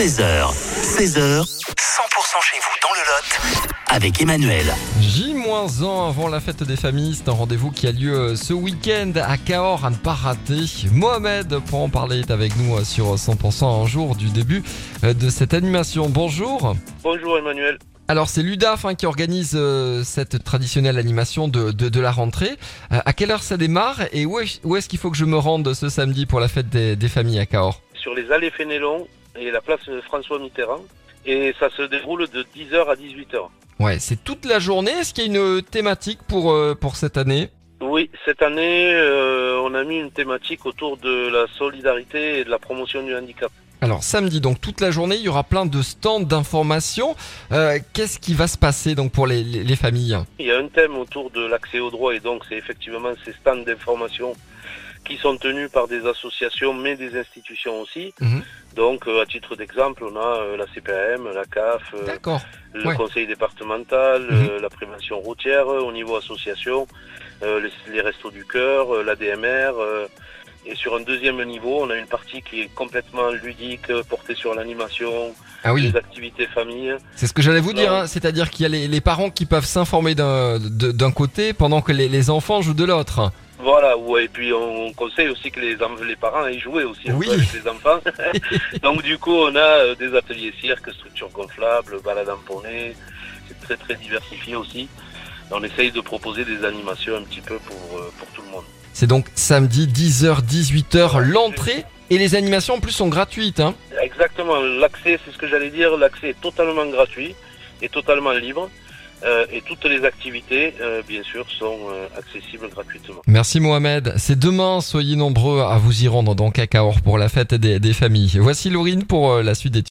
13h, 16h, 100% chez vous dans le Lot avec Emmanuel. J-1 avant la fête des familles, c'est un rendez-vous qui a lieu euh, ce week-end à Cahors à ne pas rater. Mohamed, pour en parler, est avec nous euh, sur 100% un jour du début euh, de cette animation. Bonjour. Bonjour Emmanuel. Alors c'est l'UDAF hein, qui organise euh, cette traditionnelle animation de, de, de la rentrée. Euh, à quelle heure ça démarre et où est- où est-ce qu'il faut que je me rende ce samedi pour la fête des, des familles à Cahors? Sur les allées Fénélon et la place François Mitterrand. Et ça se déroule de 10h à 18h. Ouais, c'est toute la journée. Est-ce qu'il y a une thématique pour, euh, pour cette année? Oui, cette année, euh, on a mis une thématique autour de la solidarité et de la promotion du handicap. Alors samedi, donc toute la journée, il y aura plein de stands d'information. Euh, Qu'est-ce qui va se passer donc pour les, les- les familles? Il y a un thème autour de l'accès au droit et donc c'est effectivement ces stands d'information qui sont tenus par des associations mais des institutions aussi. Mhm. Donc euh, à titre d'exemple, on a euh, la CPAM, la CAF, euh, le Ouais. conseil départemental, Mhm. la prévention routière au niveau association, les, les restos du cœur, l'ADMR. et sur un deuxième niveau, on a une partie qui est complètement ludique, portée sur l'animation, Ah oui, les activités famille. c'est ce que j'allais vous dire. Hein. C'est-à-dire qu'il y a les, les parents qui peuvent s'informer d'un côté pendant que les, les enfants jouent de l'autre. Voilà, ouais, et puis on, on conseille aussi que les, en- les parents aillent jouer aussi Oui. avec les enfants. Donc du coup, on a euh, des ateliers cirque, structures gonflables, balades en poney. C'est très très diversifié aussi. On essaye de proposer des animations un petit peu pour, euh, pour tout le monde. C'est donc samedi 10h 18h l'entrée et les animations en plus sont gratuites. Hein. Exactement, l'accès, c'est ce que j'allais dire, l'accès est totalement gratuit et totalement libre. Euh, et toutes les activités, euh, bien sûr, sont euh, accessibles gratuitement. Merci Mohamed. C'est demain, soyez nombreux à vous y rendre donc à Cahors pour la fête des, des familles. Voici Laurine pour euh, la suite des